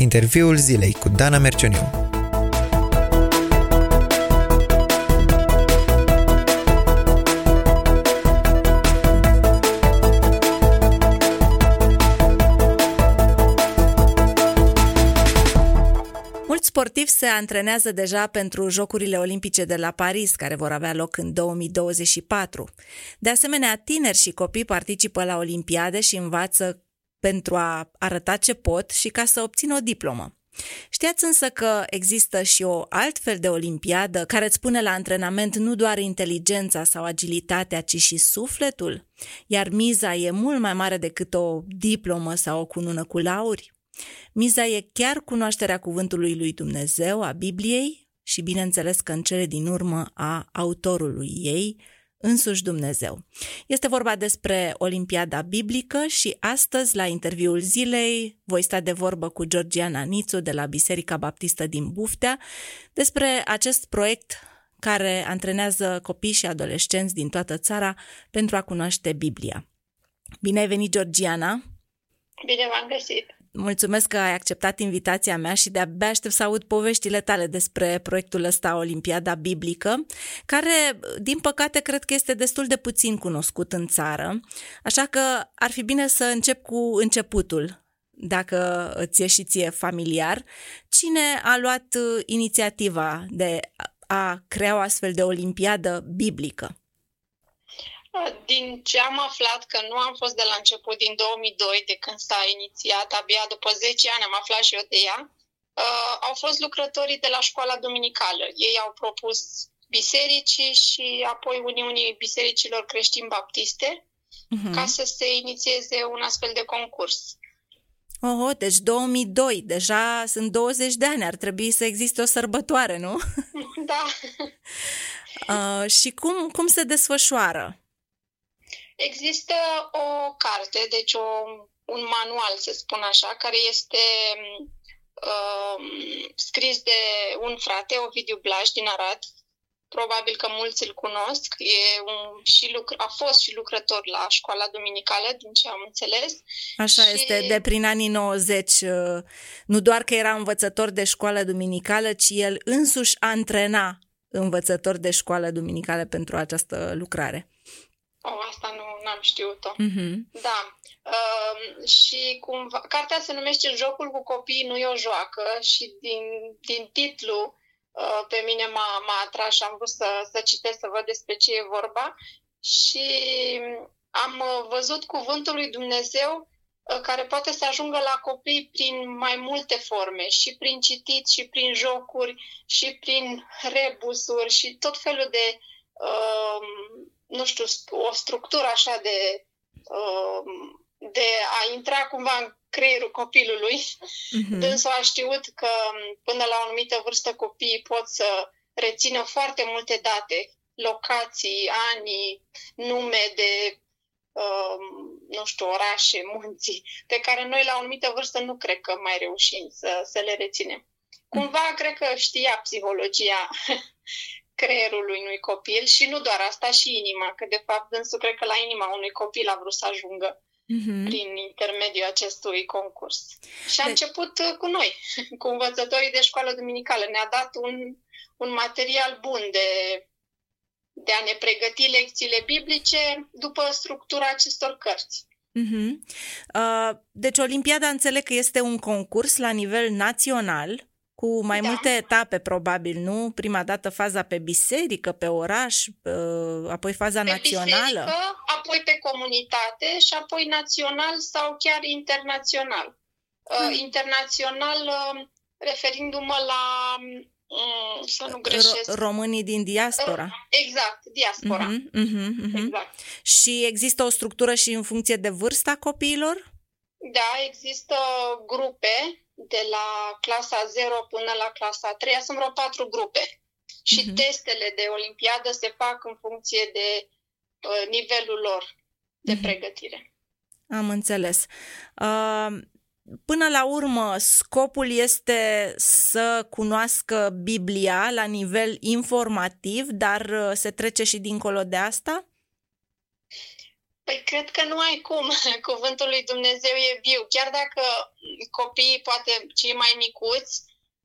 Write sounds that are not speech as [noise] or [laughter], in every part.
Interviul zilei cu Dana Mercioniu. Mulți sportivi se antrenează deja pentru Jocurile Olimpice de la Paris, care vor avea loc în 2024. De asemenea, tineri și copii participă la Olimpiade și învață pentru a arăta ce pot și ca să obțină o diplomă. Știați însă că există și o altfel de olimpiadă care îți pune la antrenament nu doar inteligența sau agilitatea, ci și sufletul? Iar miza e mult mai mare decât o diplomă sau o cunună cu lauri? Miza e chiar cunoașterea cuvântului lui Dumnezeu, a Bibliei și, bineînțeles că în cele din urmă, a autorului ei, însuși Dumnezeu. Este vorba despre Olimpiada Biblică și astăzi, la interviul zilei, voi sta de vorbă cu Georgiana Nițu de la Biserica Baptistă din Buftea despre acest proiect care antrenează copii și adolescenți din toată țara pentru a cunoaște Biblia. Bine ai venit, Georgiana! Bine v-am găsit! Mulțumesc că ai acceptat invitația mea și de-abia aștept să aud poveștile tale despre proiectul ăsta Olimpiada Biblică, care, din păcate, cred că este destul de puțin cunoscut în țară, așa că ar fi bine să încep cu începutul, dacă îți e și ție familiar. Cine a luat uh, inițiativa de a crea o astfel de Olimpiadă Biblică? Din ce am aflat că nu am fost de la început din 2002, de când s-a inițiat, abia după 10 ani am aflat și eu de ea, uh, au fost lucrătorii de la școala duminicală. Ei au propus bisericii și apoi Uniunii Bisericilor Creștini Baptiste uh-huh. ca să se inițieze un astfel de concurs. Oh, deci 2002, deja sunt 20 de ani, ar trebui să existe o sărbătoare, nu? [laughs] Da. [laughs] uh, și cum, cum se desfășoară? Există o carte, deci o, un manual, să spun așa, care este uh, scris de un frate, Ovidiu Blaj, din Arad. Probabil că mulți îl cunosc. E un, și lucr- a fost și lucrător la școala duminicală, din ce am înțeles. Așa și... este, de prin anii 90. Uh, nu doar că era învățător de școală duminicală, ci el însuși antrena învățător de școală duminicală pentru această lucrare. Oh, asta nu am știut-o. Mm-hmm. Da. Uh, și cumva, cartea se numește Jocul cu copiii nu e o joacă și din, din titlu uh, pe mine m-a, m-a atras și am vrut să, să citesc, să văd despre ce e vorba și am uh, văzut cuvântul lui Dumnezeu uh, care poate să ajungă la copii prin mai multe forme, și prin citit, și prin jocuri, și prin rebusuri, și tot felul de uh, nu știu, o structură așa de, um, de a intra cumva în creierul copilului. Mm-hmm. Dânsul a știut că um, până la o anumită vârstă copiii pot să rețină foarte multe date, locații, ani, nume de, um, nu știu, orașe, [laughs] munții, pe care noi la o anumită vârstă nu cred că mai reușim să, să le reținem. Cumva cred că știa psihologia creierului unui copil și nu doar asta, și inima, că de fapt dânsul cred că la inima unui copil a vrut să ajungă mm-hmm. prin intermediul acestui concurs. Și a de... început uh, cu noi, [laughs] cu învățătorii de școală duminicală. Ne-a dat un, un material bun de, de a ne pregăti lecțiile biblice după structura acestor cărți. Mm-hmm. Uh, deci Olimpiada înțeleg că este un concurs la nivel național cu mai da. multe etape, probabil, nu? Prima dată faza pe biserică, pe oraș, apoi faza pe națională. Biserică, apoi pe comunitate și apoi național sau chiar internațional. Hmm. Internațional, uh, referindu-mă la mm, să nu greșesc. Românii din diaspora. Exact, diaspora. Uh-huh, uh-huh, uh-huh. Exact. Și există o structură și în funcție de vârsta copiilor? Da, există grupe de la clasa 0 până la clasa 3, sunt vreo patru grupe. Și uh-huh. testele de olimpiadă se fac în funcție de uh, nivelul lor de uh-huh. pregătire. Am înțeles. Uh, până la urmă, scopul este să cunoască Biblia la nivel informativ, dar uh, se trece și dincolo de asta? Păi cred că nu ai cum. [laughs] Cuvântul lui Dumnezeu e viu. Chiar dacă copiii, poate cei mai micuți,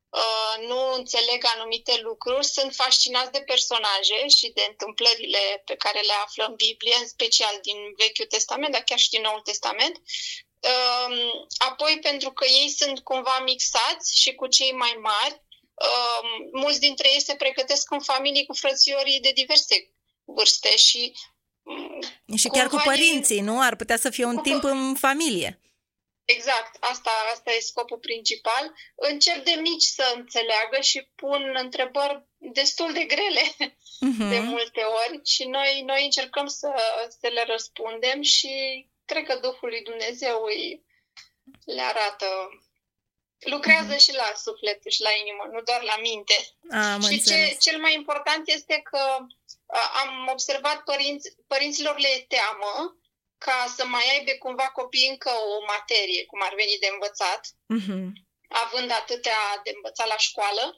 uh, nu înțeleg anumite lucruri, sunt fascinați de personaje și de întâmplările pe care le află în Biblie, în special din Vechiul Testament, dar chiar și din Noul Testament. Um, apoi, pentru că ei sunt cumva mixați și cu cei mai mari, um, mulți dintre ei se pregătesc în familii cu frățiorii de diverse vârste și și chiar cu părinții, nu? Ar putea să fie un cu... timp în familie. Exact, asta, asta e scopul principal. Încep de mici să înțeleagă și pun întrebări destul de grele uh-huh. [laughs] de multe ori și noi, noi încercăm să, să le răspundem și cred că Duhul lui Dumnezeu îi le arată lucrează uh-huh. și la suflet și la inimă, nu doar la minte. Am și ce, cel mai important este că am observat părinți, părinților le teamă ca să mai aibă cumva copii încă o materie, cum ar veni de învățat, uh-huh. având atâtea de învățat la școală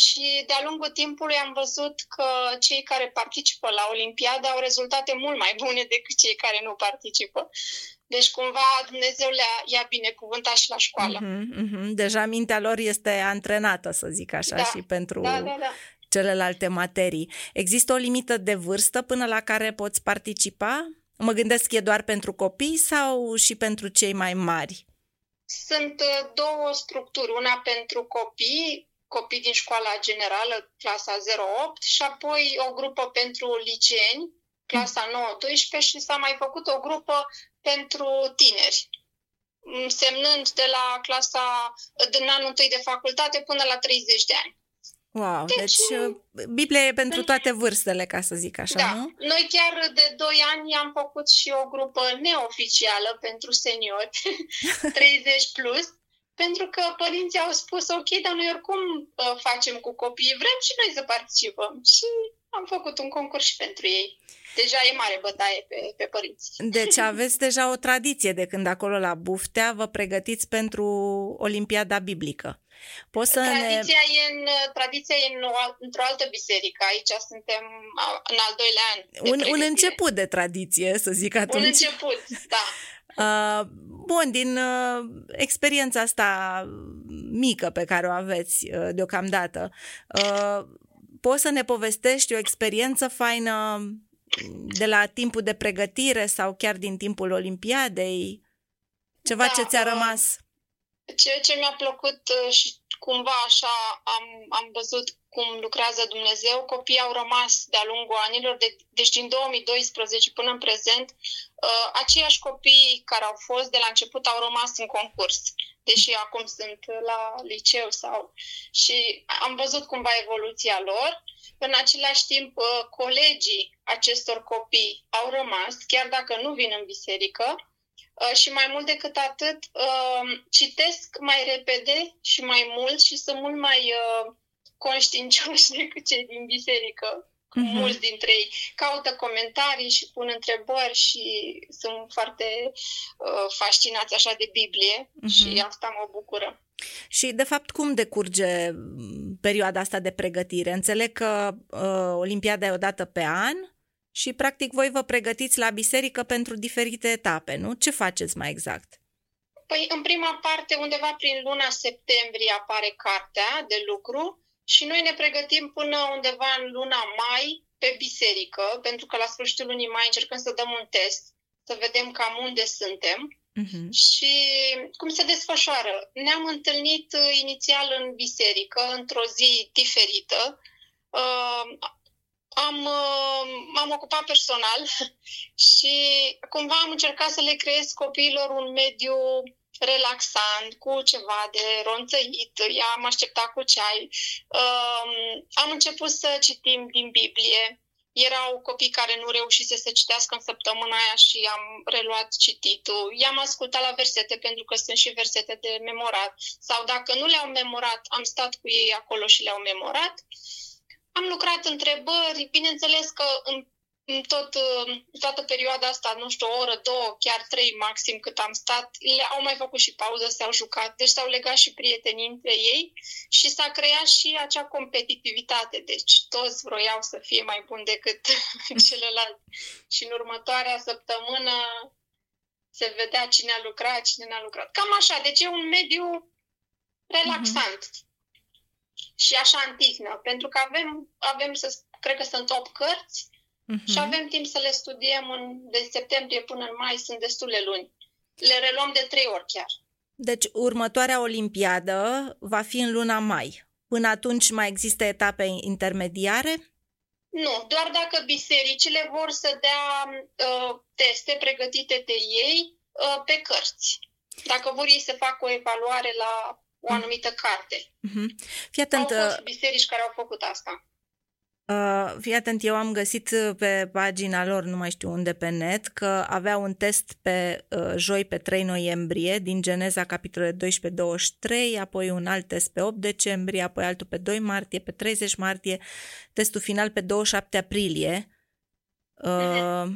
și de-a lungul timpului am văzut că cei care participă la Olimpiadă au rezultate mult mai bune decât cei care nu participă. Deci cumva Dumnezeu le-a i-a binecuvântat și la școală. Uh-huh, uh-huh. Deja mintea lor este antrenată, să zic așa, da, și pentru da, da, da. Celelalte materii. Există o limită de vârstă până la care poți participa? Mă gândesc, e doar pentru copii sau și pentru cei mai mari? Sunt uh, două structuri, una pentru copii, copii din școala generală, clasa 08, și apoi o grupă pentru liceeni, clasa 9-12 și s-a mai făcut o grupă pentru tineri, semnând de la clasa, din anul întâi de facultate până la 30 de ani. Wow, deci, deci uh, Biblia e pentru toate vârstele, ca să zic așa, da. nu? Noi chiar de 2 ani am făcut și o grupă neoficială pentru seniori, [laughs] 30 plus, pentru că părinții au spus, ok, dar noi oricum uh, facem cu copiii, vrem și noi să participăm. Și am făcut un concurs și pentru ei. Deja e mare bătaie pe, pe părinți. Deci [laughs] aveți deja o tradiție de când acolo la Buftea vă pregătiți pentru Olimpiada Biblică. Poți să tradiția ne... e, în, tradiția e în, într-o altă biserică. Aici suntem în al doilea an. Un, un început de tradiție, să zic atunci. Un început, da. [laughs] Uh, bun, din uh, experiența asta mică pe care o aveți uh, deocamdată, uh, poți să ne povestești o experiență faină de la timpul de pregătire sau chiar din timpul Olimpiadei? Ceva da, ce ți-a uh, rămas? Ceea ce mi-a plăcut uh, și cumva așa am, am văzut cum lucrează Dumnezeu, copiii au rămas de-a lungul anilor, de, deci din 2012 până în prezent, uh, aceiași copii care au fost de la început au rămas în concurs, deși acum sunt la liceu sau... Și am văzut cumva evoluția lor. În același timp, uh, colegii acestor copii au rămas, chiar dacă nu vin în biserică, Uh, și mai mult decât atât, uh, citesc mai repede și mai mult și sunt mult mai uh, conștiincioși [laughs] decât cei din biserică. Uh-huh. Mulți dintre ei caută comentarii și pun întrebări și sunt foarte uh, fascinați așa de Biblie uh-huh. și asta mă bucură. Și, de fapt, cum decurge perioada asta de pregătire? Înțeleg că uh, Olimpiada e o dată pe an, și practic voi vă pregătiți la biserică pentru diferite etape, nu? Ce faceți mai exact? Păi în prima parte, undeva prin luna septembrie apare cartea de lucru și noi ne pregătim până undeva în luna mai pe biserică, pentru că la sfârșitul lunii mai încercăm să dăm un test, să vedem cam unde suntem uh-huh. și cum se desfășoară. Ne-am întâlnit uh, inițial în biserică, într-o zi diferită. Uh, am, uh, m-am ocupat personal [laughs] și cumva am încercat să le creez copiilor un mediu relaxant, cu ceva de ronțăit, i-am așteptat cu ceai. Um, am început să citim din Biblie. Erau copii care nu reușise să citească în săptămâna aia și am reluat cititul. I-am ascultat la versete pentru că sunt și versete de memorat. Sau dacă nu le-au memorat, am stat cu ei acolo și le-au memorat. Uh, am lucrat întrebări, bineînțeles că în, tot, toată perioada asta, nu știu, o oră, două, chiar trei maxim cât am stat, le au mai făcut și pauză, s-au jucat, deci s-au legat și prietenii între ei și s-a creat și acea competitivitate. Deci toți vroiau să fie mai buni decât [laughs] celălalt. Și în următoarea săptămână se vedea cine a lucrat, cine n-a lucrat. Cam așa, deci e un mediu relaxant. Mm-hmm. Și așa antihnă, pentru că avem, avem să, cred că sunt 8 cărți, Uh-huh. Și avem timp să le studiem în, de septembrie până în mai, sunt destule luni. Le reluăm de trei ori chiar. Deci următoarea olimpiadă va fi în luna mai. Până atunci mai există etape intermediare? Nu, doar dacă bisericile vor să dea uh, teste pregătite de ei uh, pe cărți. Dacă vor ei să facă o evaluare la o anumită carte. Uh-huh. Fii atent, au fost uh, biserici care au făcut asta. Uh, fii atent, eu am găsit uh, pe pagina lor, nu mai știu unde pe net, că avea un test pe uh, joi pe 3 noiembrie din Geneza capitolele 12-23, apoi un alt test pe 8 decembrie, apoi altul pe 2 martie, pe 30 martie, testul final pe 27 aprilie. Uh,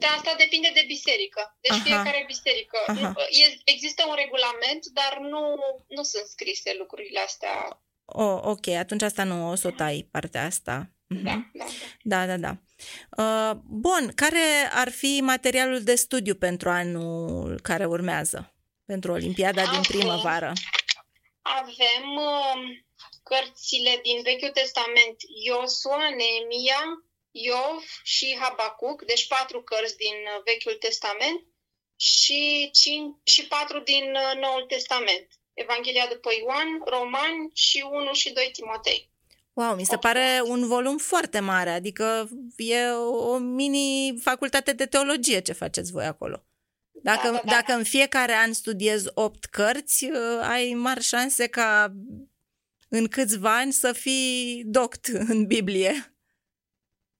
da, asta depinde de biserică. Deci Aha. fiecare biserică. Aha. Există un regulament, dar nu, nu sunt scrise lucrurile astea Oh, ok, atunci asta nu o să o tai, partea asta. Da, da, da. Da, da, da. Uh, bun, care ar fi materialul de studiu pentru anul care urmează? Pentru Olimpiada avem, din primăvară? Avem uh, cărțile din Vechiul Testament, Iosua, Neemia, Iov și Habacuc, deci patru cărți din Vechiul Testament și, cinci, și patru din uh, Noul Testament. Evanghelia după Ioan, Roman și 1 și 2 Timotei. Wow, mi se pare un volum foarte mare, adică e o mini facultate de teologie ce faceți voi acolo. Dacă, da, da, da. dacă în fiecare an studiezi 8 cărți, uh, ai mari șanse ca în câțiva ani să fii doct în Biblie.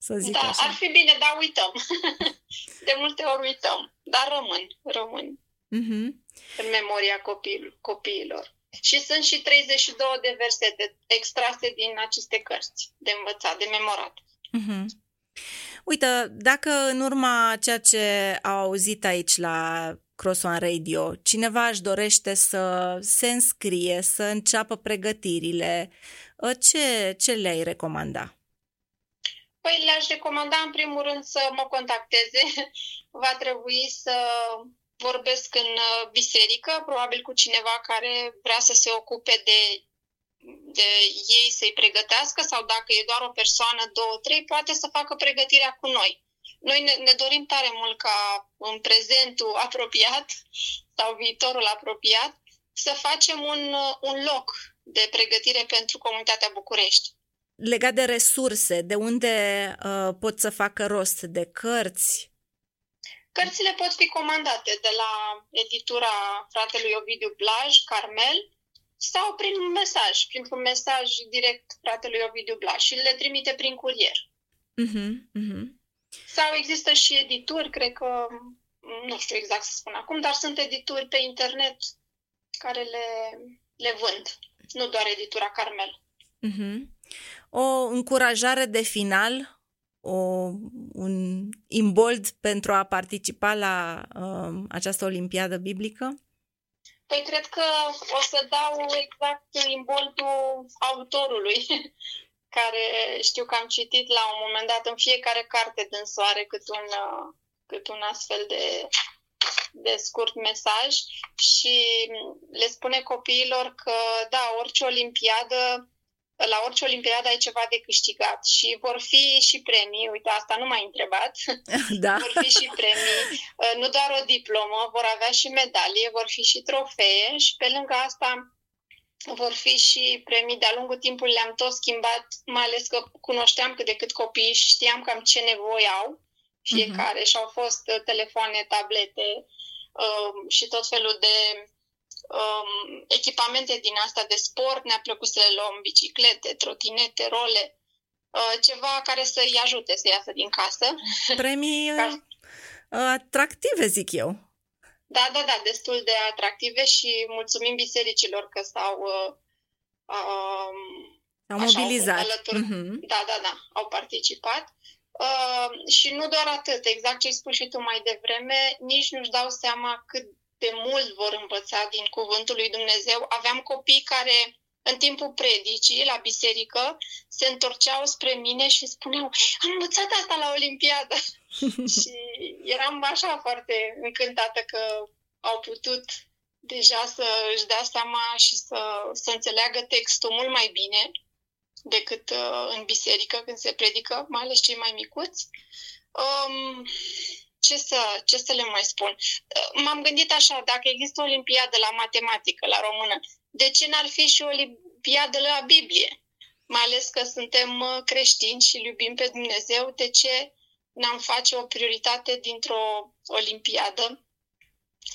Să zic da, așa. ar fi bine, dar uităm. [laughs] De multe ori uităm, dar rămân, rămân. Uh-huh în memoria copil, copiilor. Și sunt și 32 de versete extrase din aceste cărți de învățat, de memorat. Uh-huh. Uite, dacă în urma ceea ce au auzit aici la Cross One Radio, cineva își dorește să se înscrie, să înceapă pregătirile, ă, ce, ce le-ai recomanda? Păi le-aș recomanda în primul rând să mă contacteze. [laughs] Va trebui să vorbesc în uh, biserică, probabil cu cineva care vrea să se ocupe de, de ei să-i pregătească sau dacă e doar o persoană, două, trei, poate să facă pregătirea cu noi. Noi ne, ne dorim tare mult ca în prezentul [laughs] apropiat sau viitorul apropiat să facem un, uh, un loc de pregătire pentru comunitatea București. Legat de resurse, de unde uh, pot să facă rost de cărți, Cărțile pot fi comandate de la editura fratelui Ovidiu Blaj, Carmel, sau prin un mesaj, printr-un mesaj direct fratelui Ovidiu Blaj și le trimite prin curier. Uh-huh, uh-huh. Sau există și edituri, cred că, nu știu exact să spun acum, dar sunt edituri pe internet care le, le vând, nu doar editura Carmel. Uh-huh. O încurajare de final o, un imbold pentru a participa la uh, această olimpiadă biblică? Păi cred că o să dau exact imboldul autorului, [laughs] care știu că am citit la un moment dat în fiecare carte din soare cât un, uh, cât un astfel de, de scurt mesaj și le spune copiilor că, da, orice olimpiadă la orice olimpiadă ai ceva de câștigat și vor fi și premii, uite, asta nu m-ai întrebat, [laughs] da. vor fi și premii, uh, nu doar o diplomă, vor avea și medalie, vor fi și trofee și pe lângă asta vor fi și premii. De-a lungul timpului le-am tot schimbat, mai ales că cunoșteam cât de cât copii și știam cam ce nevoie au fiecare uh-huh. și au fost uh, telefoane, tablete uh, și tot felul de um, echipamente din asta de sport, ne-a plăcut să le luăm biciclete, trotinete, role, uh, ceva care să-i ajute să iasă din casă. Premii [laughs] uh, Ca... atractive, zic eu. Da, da, da, destul de atractive și mulțumim bisericilor că s-au uh, um, au mobilizat. Alături, uh-huh. Da, da, da, au participat. Uh, și nu doar atât, exact ce ai spus și tu mai devreme, nici nu-și dau seama cât de mult vor învăța din Cuvântul lui Dumnezeu. Aveam copii care în timpul predicii la biserică se întorceau spre mine și spuneau am învățat asta la Olimpiadă. [laughs] și eram așa foarte încântată că au putut deja să își dea seama și să, să înțeleagă textul mult mai bine decât uh, în biserică când se predică, mai ales cei mai micuți. Um, ce să, ce să le mai spun? Uh, m-am gândit așa, dacă există o olimpiadă la matematică, la română, de ce n-ar fi și o olimpiadă la Biblie? Mai ales că suntem uh, creștini și iubim pe Dumnezeu, de ce n-am face o prioritate dintr-o olimpiadă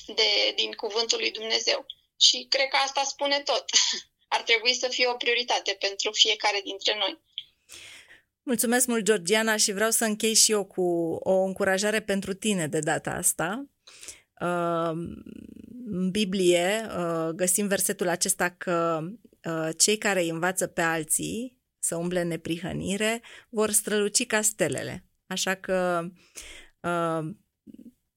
de, din Cuvântul lui Dumnezeu? Și cred că asta spune tot. [laughs] Ar trebui să fie o prioritate pentru fiecare dintre noi. Mulțumesc mult, Georgiana, și vreau să închei și eu cu o încurajare pentru tine de data asta. Uh, în Biblie uh, găsim versetul acesta că uh, cei care îi învață pe alții să umble în neprihănire vor străluci ca stelele. Așa că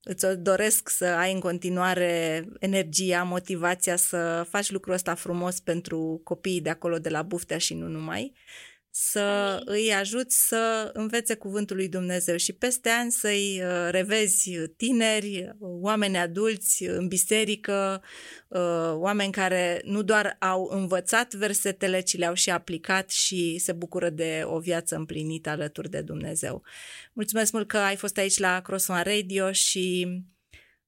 îți doresc să ai în continuare energia, motivația să faci lucrul ăsta frumos pentru copiii de acolo, de la Buftea și nu numai să Amin. îi ajuți să învețe cuvântul lui Dumnezeu și peste ani să-i uh, revezi tineri, oameni adulți în biserică, uh, oameni care nu doar au învățat versetele, ci le-au și aplicat și se bucură de o viață împlinită alături de Dumnezeu. Mulțumesc mult că ai fost aici la Cross One Radio și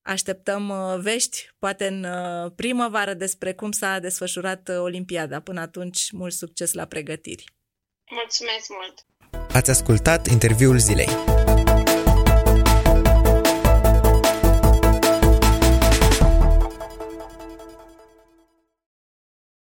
Așteptăm uh, vești, poate în primăvară, despre cum s-a desfășurat Olimpiada. Până atunci, mult succes la pregătiri! Mulțumesc mult! Ați ascultat interviul zilei.